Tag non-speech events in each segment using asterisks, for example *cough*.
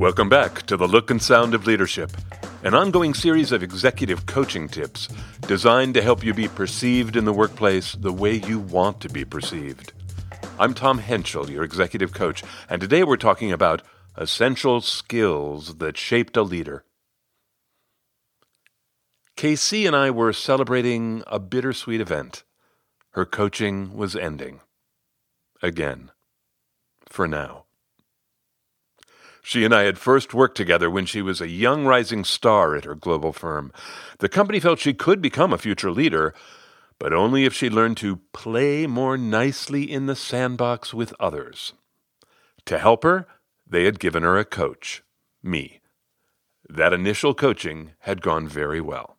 Welcome back to The Look and Sound of Leadership, an ongoing series of executive coaching tips designed to help you be perceived in the workplace the way you want to be perceived. I'm Tom Henschel, your executive coach, and today we're talking about essential skills that shaped a leader. KC and I were celebrating a bittersweet event. Her coaching was ending. Again. For now. She and I had first worked together when she was a young rising star at her global firm. The company felt she could become a future leader, but only if she learned to play more nicely in the sandbox with others. To help her, they had given her a coach, me. That initial coaching had gone very well.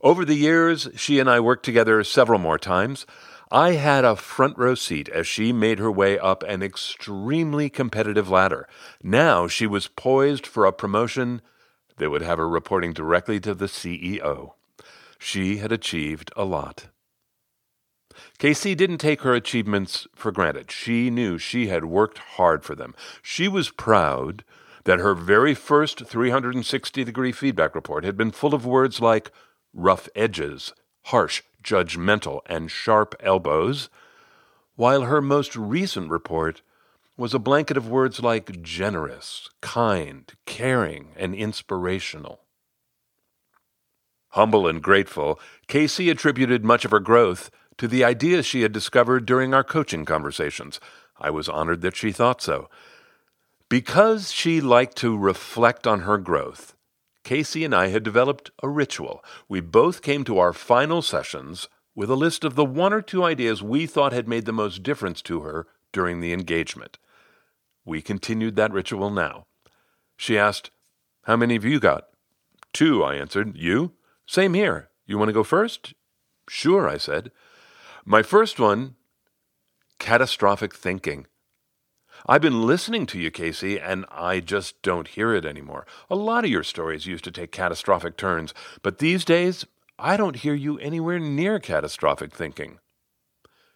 Over the years, she and I worked together several more times. I had a front row seat as she made her way up an extremely competitive ladder. Now she was poised for a promotion that would have her reporting directly to the CEO. She had achieved a lot. KC didn't take her achievements for granted. She knew she had worked hard for them. She was proud that her very first 360 degree feedback report had been full of words like rough edges, harsh, judgmental, and sharp elbows, while her most recent report was a blanket of words like generous, kind, caring, and inspirational. Humble and grateful, Casey attributed much of her growth to the ideas she had discovered during our coaching conversations. I was honored that she thought so. Because she liked to reflect on her growth, KC and I had developed a ritual. We both came to our final sessions with a list of the one or two ideas we thought had made the most difference to her during the engagement. We continued that ritual now. She asked, How many have you got? Two, I answered. You? Same here. You want to go first? Sure, I said. My first one catastrophic thinking. I've been listening to you, Casey, and I just don't hear it anymore. A lot of your stories used to take catastrophic turns, but these days, I don't hear you anywhere near catastrophic thinking.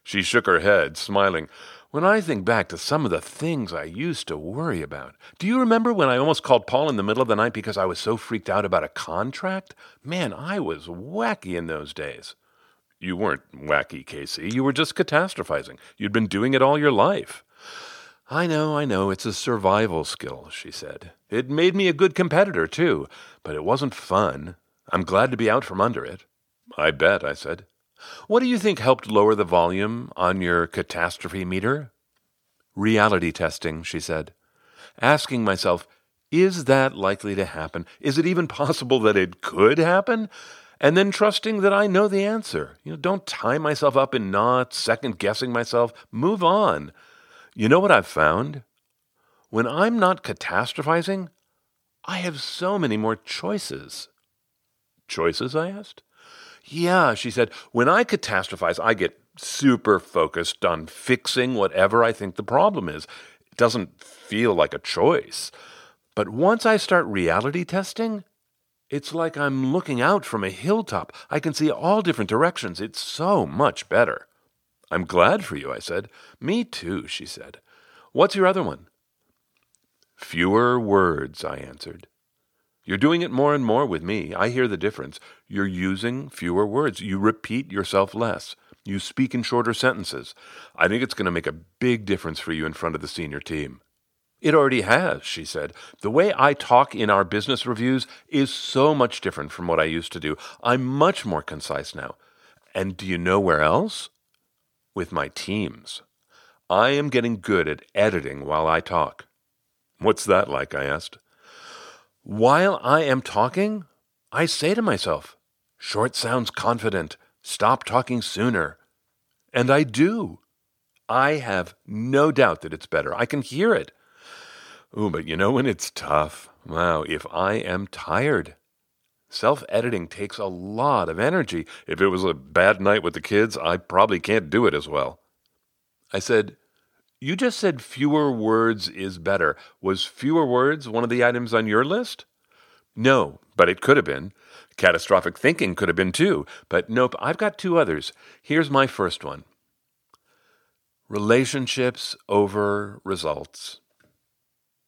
She shook her head, smiling. When I think back to some of the things I used to worry about, do you remember when I almost called Paul in the middle of the night because I was so freaked out about a contract? Man, I was wacky in those days. You weren't wacky, Casey. You were just catastrophizing. You'd been doing it all your life. I know, I know, it's a survival skill, she said. It made me a good competitor, too, but it wasn't fun. I'm glad to be out from under it. I bet, I said. What do you think helped lower the volume on your catastrophe meter? Reality testing, she said. Asking myself, is that likely to happen? Is it even possible that it could happen? And then trusting that I know the answer. You know, don't tie myself up in knots, second guessing myself. Move on. You know what I've found? When I'm not catastrophizing, I have so many more choices. Choices? I asked. Yeah, she said. When I catastrophize, I get super focused on fixing whatever I think the problem is. It doesn't feel like a choice. But once I start reality testing, it's like I'm looking out from a hilltop. I can see all different directions. It's so much better. I'm glad for you, I said. Me too, she said. What's your other one? Fewer words, I answered. You're doing it more and more with me. I hear the difference. You're using fewer words. You repeat yourself less. You speak in shorter sentences. I think it's going to make a big difference for you in front of the senior team. It already has, she said. The way I talk in our business reviews is so much different from what I used to do. I'm much more concise now. And do you know where else? With my teams. I am getting good at editing while I talk. What's that like? I asked. While I am talking, I say to myself, Short sounds confident. Stop talking sooner. And I do. I have no doubt that it's better. I can hear it. Ooh, but you know when it's tough? Wow, if I am tired, Self editing takes a lot of energy. If it was a bad night with the kids, I probably can't do it as well. I said, You just said fewer words is better. Was fewer words one of the items on your list? No, but it could have been. Catastrophic thinking could have been too. But nope, I've got two others. Here's my first one relationships over results.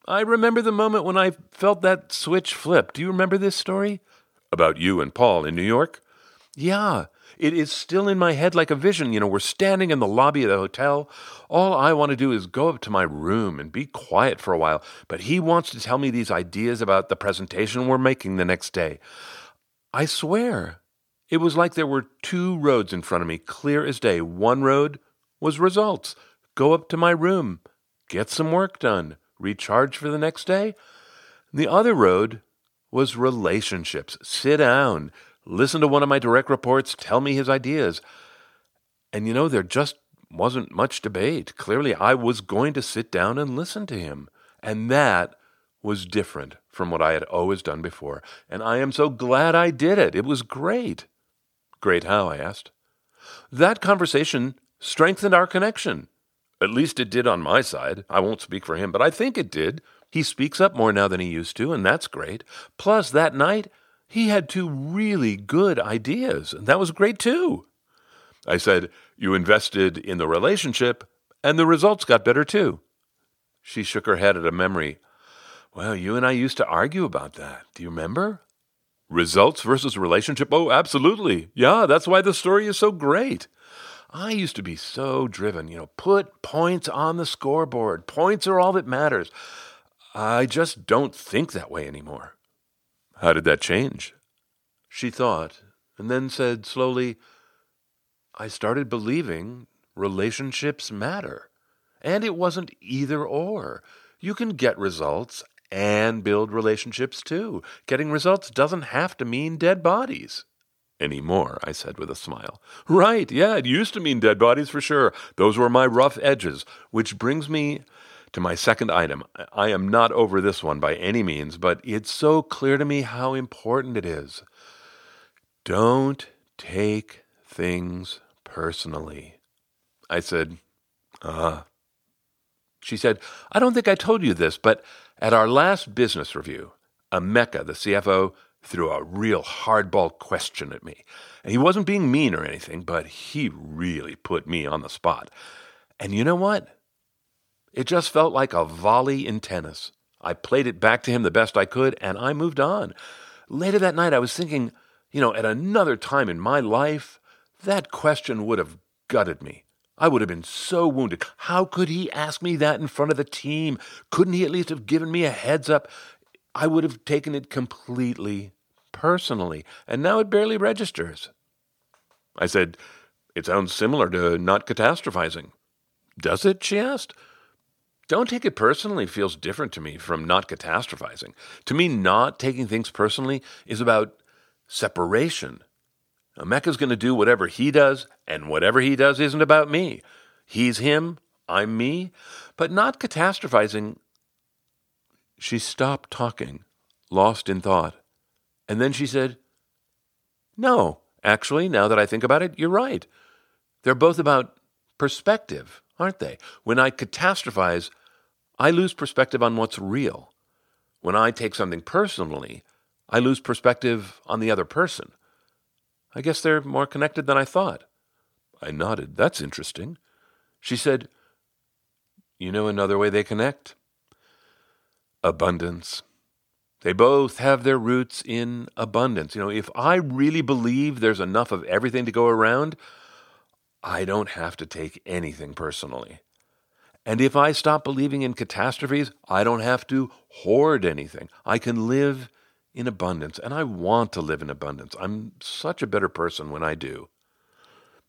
I remember the moment when I felt that switch flip. Do you remember this story? About you and Paul in New York? Yeah, it is still in my head like a vision. You know, we're standing in the lobby of the hotel. All I want to do is go up to my room and be quiet for a while. But he wants to tell me these ideas about the presentation we're making the next day. I swear, it was like there were two roads in front of me, clear as day. One road was results. Go up to my room, get some work done, recharge for the next day. The other road was relationships. Sit down, listen to one of my direct reports, tell me his ideas. And you know, there just wasn't much debate. Clearly, I was going to sit down and listen to him. And that was different from what I had always done before. And I am so glad I did it. It was great. Great how? I asked. That conversation strengthened our connection. At least it did on my side. I won't speak for him, but I think it did. He speaks up more now than he used to, and that's great. Plus, that night, he had two really good ideas, and that was great too. I said, You invested in the relationship, and the results got better too. She shook her head at a memory. Well, you and I used to argue about that. Do you remember? Results versus relationship? Oh, absolutely. Yeah, that's why the story is so great. I used to be so driven, you know, put points on the scoreboard. Points are all that matters. I just don't think that way anymore. How did that change? She thought, and then said slowly, I started believing relationships matter. And it wasn't either or. You can get results and build relationships too. Getting results doesn't have to mean dead bodies. Anymore, I said with a smile. Right, yeah, it used to mean dead bodies for sure. Those were my rough edges. Which brings me to my second item. I am not over this one by any means, but it's so clear to me how important it is. Don't take things personally. I said, Ah. Uh. She said, I don't think I told you this, but at our last business review, Emeka, the CFO, threw a real hardball question at me. And he wasn't being mean or anything, but he really put me on the spot. And you know what? It just felt like a volley in tennis. I played it back to him the best I could, and I moved on. Later that night, I was thinking, you know, at another time in my life, that question would have gutted me. I would have been so wounded. How could he ask me that in front of the team? Couldn't he at least have given me a heads up? I would have taken it completely personally, and now it barely registers. I said, It sounds similar to not catastrophizing. Does it? she asked. Don't take it personally feels different to me from not catastrophizing. To me, not taking things personally is about separation. Mecca's going to do whatever he does, and whatever he does isn't about me. He's him, I'm me. But not catastrophizing. She stopped talking, lost in thought. And then she said, No, actually, now that I think about it, you're right. They're both about perspective aren't they? When I catastrophize, I lose perspective on what's real. When I take something personally, I lose perspective on the other person. I guess they're more connected than I thought. I nodded. That's interesting. She said, You know another way they connect? Abundance. They both have their roots in abundance. You know, if I really believe there's enough of everything to go around, I don't have to take anything personally. And if I stop believing in catastrophes, I don't have to hoard anything. I can live in abundance, and I want to live in abundance. I'm such a better person when I do.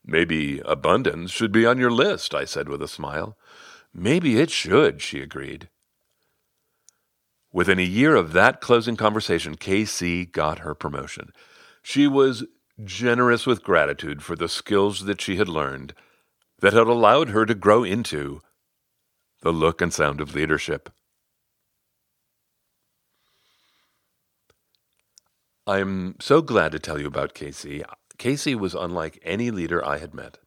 Maybe abundance should be on your list, I said with a smile. Maybe it should, she agreed. Within a year of that closing conversation, KC got her promotion. She was generous with gratitude for the skills that she had learned that had allowed her to grow into the look and sound of leadership. I am so glad to tell you about Casey. Casey was unlike any leader I had met.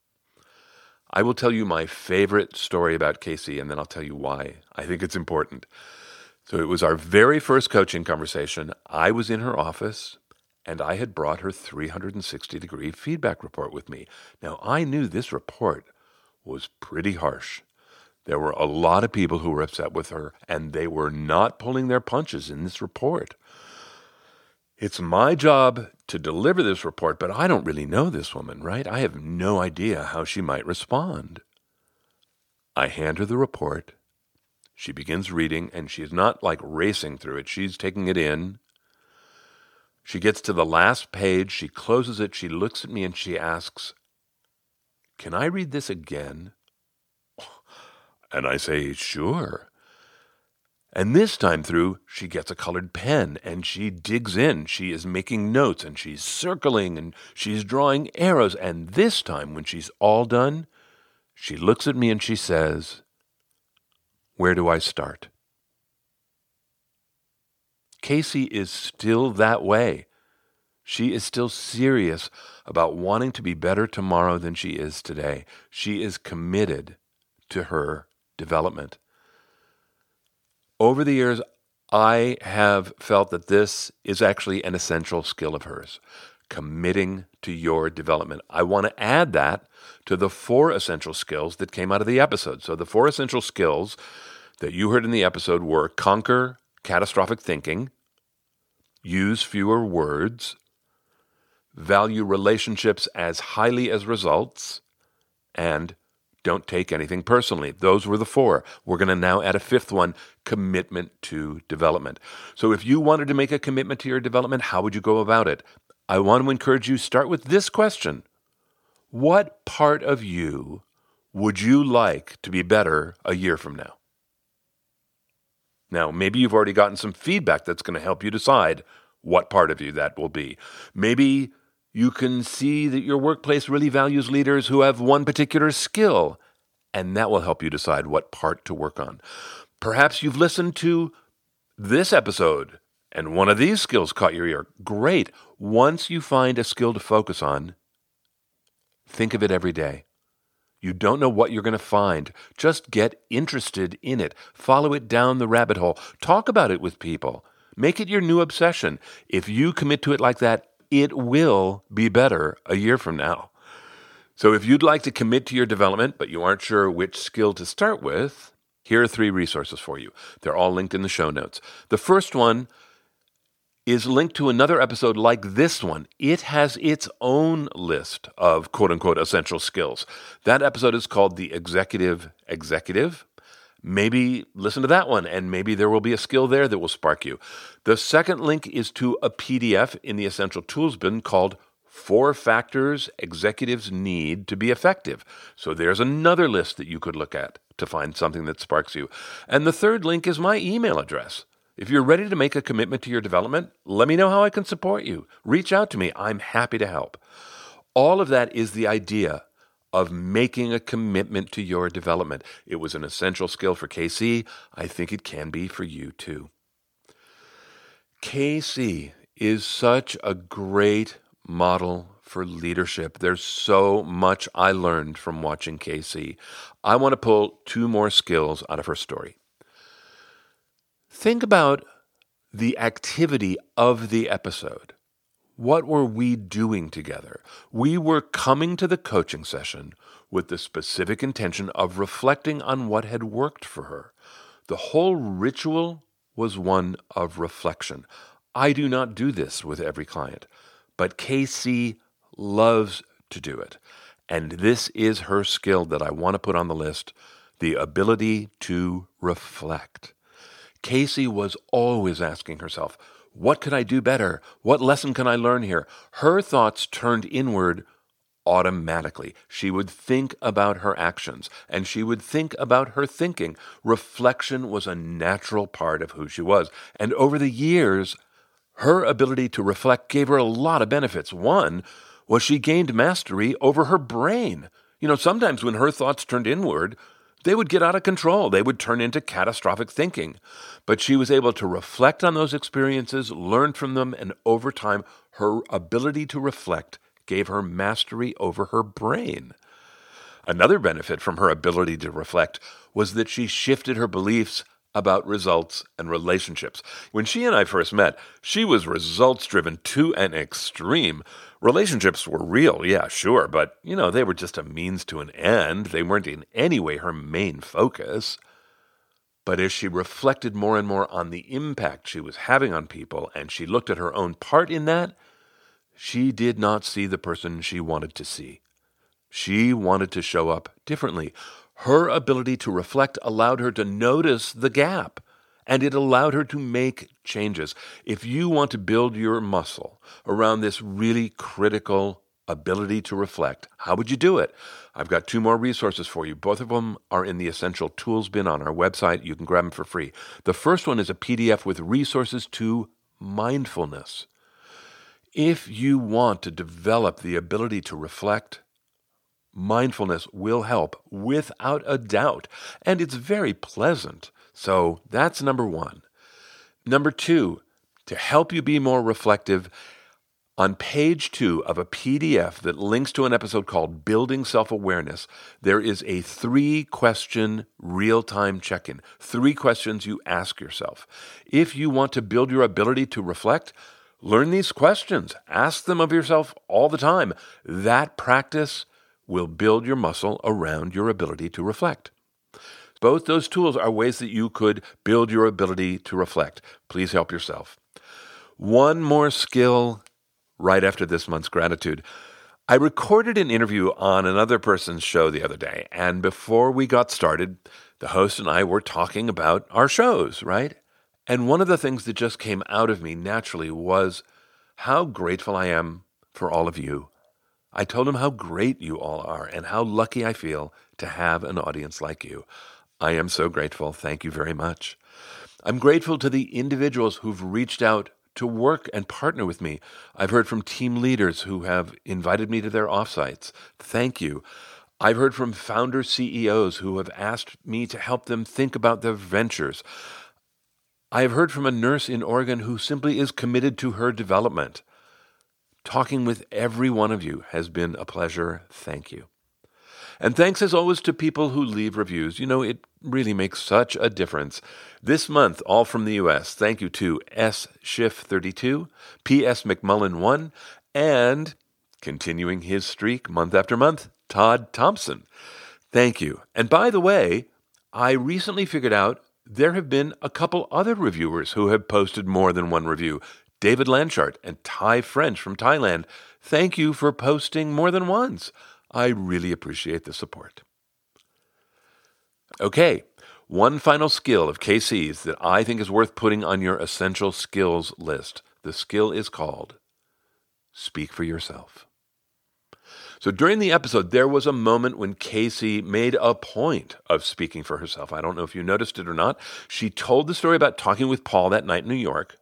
I will tell you my favorite story about Casey and then I'll tell you why I think it's important. So it was our very first coaching conversation. I was in her office and I had brought her 360 degree feedback report with me. Now, I knew this report was pretty harsh. There were a lot of people who were upset with her, and they were not pulling their punches in this report. It's my job to deliver this report, but I don't really know this woman, right? I have no idea how she might respond. I hand her the report. She begins reading, and she's not like racing through it. She's taking it in. She gets to the last page. She closes it. She looks at me and she asks, Can I read this again? *laughs* And I say, Sure. And this time through, she gets a colored pen and she digs in. She is making notes and she's circling and she's drawing arrows. And this time, when she's all done, she looks at me and she says, Where do I start? Casey is still that way. She is still serious about wanting to be better tomorrow than she is today. She is committed to her development. Over the years, I have felt that this is actually an essential skill of hers committing to your development. I want to add that to the four essential skills that came out of the episode. So, the four essential skills that you heard in the episode were conquer catastrophic thinking, use fewer words, value relationships as highly as results, and don't take anything personally. Those were the four. We're going to now add a fifth one commitment to development. So, if you wanted to make a commitment to your development, how would you go about it? I want to encourage you start with this question What part of you would you like to be better a year from now? Now, maybe you've already gotten some feedback that's going to help you decide what part of you that will be. Maybe you can see that your workplace really values leaders who have one particular skill, and that will help you decide what part to work on. Perhaps you've listened to this episode and one of these skills caught your ear. Great. Once you find a skill to focus on, think of it every day. You don't know what you're going to find. Just get interested in it. Follow it down the rabbit hole. Talk about it with people. Make it your new obsession. If you commit to it like that, it will be better a year from now. So if you'd like to commit to your development, but you aren't sure which skill to start with, here are three resources for you. They're all linked in the show notes. The first one is linked to another episode like this one. It has its own list of quote unquote essential skills. That episode is called The Executive Executive maybe listen to that one and maybe there will be a skill there that will spark you. The second link is to a PDF in the Essential Tools bin called Four Factors Executives Need to Be Effective. So there's another list that you could look at to find something that sparks you. And the third link is my email address. If you're ready to make a commitment to your development, let me know how I can support you. Reach out to me. I'm happy to help. All of that is the idea of making a commitment to your development. It was an essential skill for KC. I think it can be for you too. KC is such a great model for leadership. There's so much I learned from watching KC. I want to pull two more skills out of her story. Think about the activity of the episode. What were we doing together? We were coming to the coaching session with the specific intention of reflecting on what had worked for her. The whole ritual was one of reflection. I do not do this with every client, but KC loves to do it. And this is her skill that I want to put on the list the ability to reflect. Casey was always asking herself, what could I do better? What lesson can I learn here? Her thoughts turned inward automatically. She would think about her actions and she would think about her thinking. Reflection was a natural part of who she was. And over the years, her ability to reflect gave her a lot of benefits. One was she gained mastery over her brain. You know, sometimes when her thoughts turned inward, they would get out of control. They would turn into catastrophic thinking. But she was able to reflect on those experiences, learn from them, and over time, her ability to reflect gave her mastery over her brain. Another benefit from her ability to reflect was that she shifted her beliefs about results and relationships. When she and I first met, she was results driven to an extreme. Relationships were real, yeah, sure, but you know, they were just a means to an end. They weren't in any way her main focus. But as she reflected more and more on the impact she was having on people and she looked at her own part in that, she did not see the person she wanted to see. She wanted to show up differently. Her ability to reflect allowed her to notice the gap and it allowed her to make changes. If you want to build your muscle around this really critical ability to reflect, how would you do it? I've got two more resources for you. Both of them are in the Essential Tools bin on our website. You can grab them for free. The first one is a PDF with resources to mindfulness. If you want to develop the ability to reflect, mindfulness will help without a doubt. And it's very pleasant. So that's number one. Number two, to help you be more reflective, on page two of a PDF that links to an episode called Building Self Awareness, there is a three question real time check in. Three questions you ask yourself. If you want to build your ability to reflect, learn these questions. Ask them of yourself all the time. That practice will build your muscle around your ability to reflect. Both those tools are ways that you could build your ability to reflect. Please help yourself. One more skill right after this month's gratitude. I recorded an interview on another person's show the other day, and before we got started, the host and I were talking about our shows, right? And one of the things that just came out of me naturally was how grateful I am for all of you I told him how great you all are and how lucky I feel to have an audience like you. I am so grateful. Thank you very much. I'm grateful to the individuals who've reached out to work and partner with me. I've heard from team leaders who have invited me to their offsites. Thank you. I've heard from founder CEOs who have asked me to help them think about their ventures. I have heard from a nurse in Oregon who simply is committed to her development. Talking with every one of you has been a pleasure. Thank you. And thanks as always to people who leave reviews. You know, it really makes such a difference. This month, all from the U.S., thank you to S. Schiff32, P.S. McMullen1, and continuing his streak month after month, Todd Thompson. Thank you. And by the way, I recently figured out there have been a couple other reviewers who have posted more than one review. David Lanchart and Thai French from Thailand, thank you for posting more than once. I really appreciate the support. Okay, one final skill of KC's that I think is worth putting on your essential skills list. The skill is called Speak for Yourself. So during the episode, there was a moment when Casey made a point of speaking for herself. I don't know if you noticed it or not. She told the story about talking with Paul that night in New York.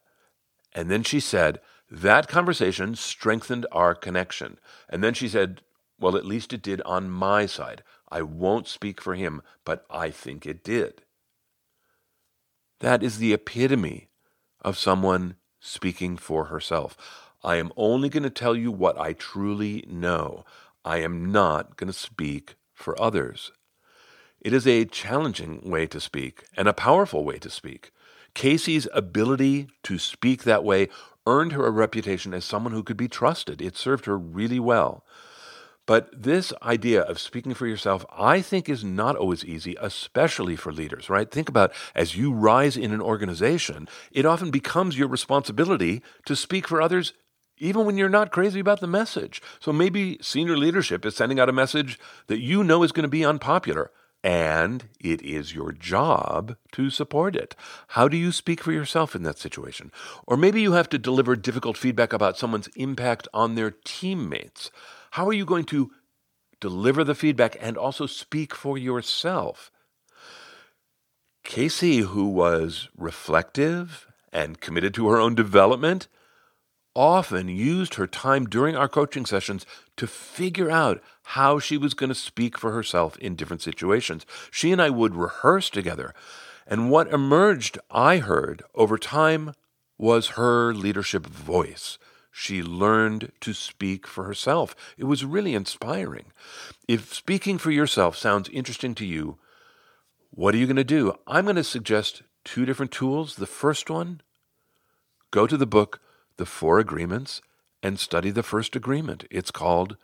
And then she said, that conversation strengthened our connection. And then she said, well, at least it did on my side. I won't speak for him, but I think it did. That is the epitome of someone speaking for herself. I am only going to tell you what I truly know. I am not going to speak for others. It is a challenging way to speak and a powerful way to speak. Casey's ability to speak that way earned her a reputation as someone who could be trusted. It served her really well. But this idea of speaking for yourself, I think, is not always easy, especially for leaders, right? Think about as you rise in an organization, it often becomes your responsibility to speak for others, even when you're not crazy about the message. So maybe senior leadership is sending out a message that you know is going to be unpopular and it is your job to support it. How do you speak for yourself in that situation? Or maybe you have to deliver difficult feedback about someone's impact on their teammates. How are you going to deliver the feedback and also speak for yourself? Casey, who was reflective and committed to her own development, often used her time during our coaching sessions to figure out how she was going to speak for herself in different situations. She and I would rehearse together. And what emerged, I heard, over time was her leadership voice. She learned to speak for herself. It was really inspiring. If speaking for yourself sounds interesting to you, what are you going to do? I'm going to suggest two different tools. The first one, go to the book, The Four Agreements, and study the first agreement. It's called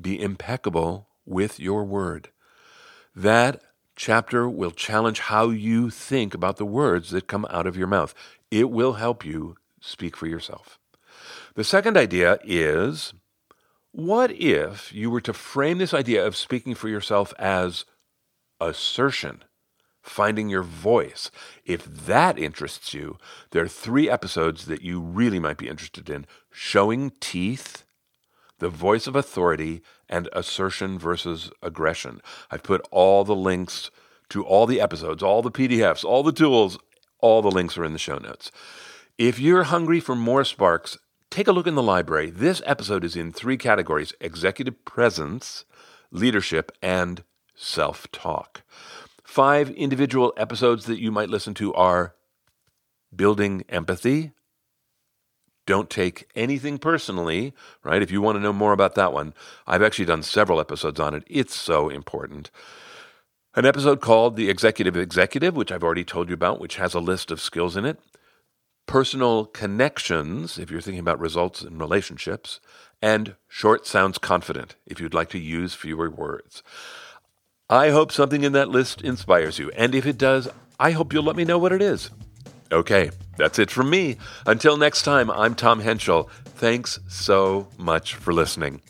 Be Impeccable with Your Word. That chapter will challenge how you think about the words that come out of your mouth. It will help you speak for yourself. The second idea is what if you were to frame this idea of speaking for yourself as assertion? Finding your voice. If that interests you, there are three episodes that you really might be interested in Showing Teeth, The Voice of Authority, and Assertion versus Aggression. I've put all the links to all the episodes, all the PDFs, all the tools, all the links are in the show notes. If you're hungry for more sparks, take a look in the library. This episode is in three categories executive presence, leadership, and self talk. Five individual episodes that you might listen to are Building Empathy. Don't take anything personally, right? If you want to know more about that one, I've actually done several episodes on it. It's so important. An episode called The Executive Executive, which I've already told you about, which has a list of skills in it. Personal connections, if you're thinking about results in relationships. And short sounds confident, if you'd like to use fewer words. I hope something in that list inspires you. And if it does, I hope you'll let me know what it is. Okay, that's it from me. Until next time, I'm Tom Henschel. Thanks so much for listening.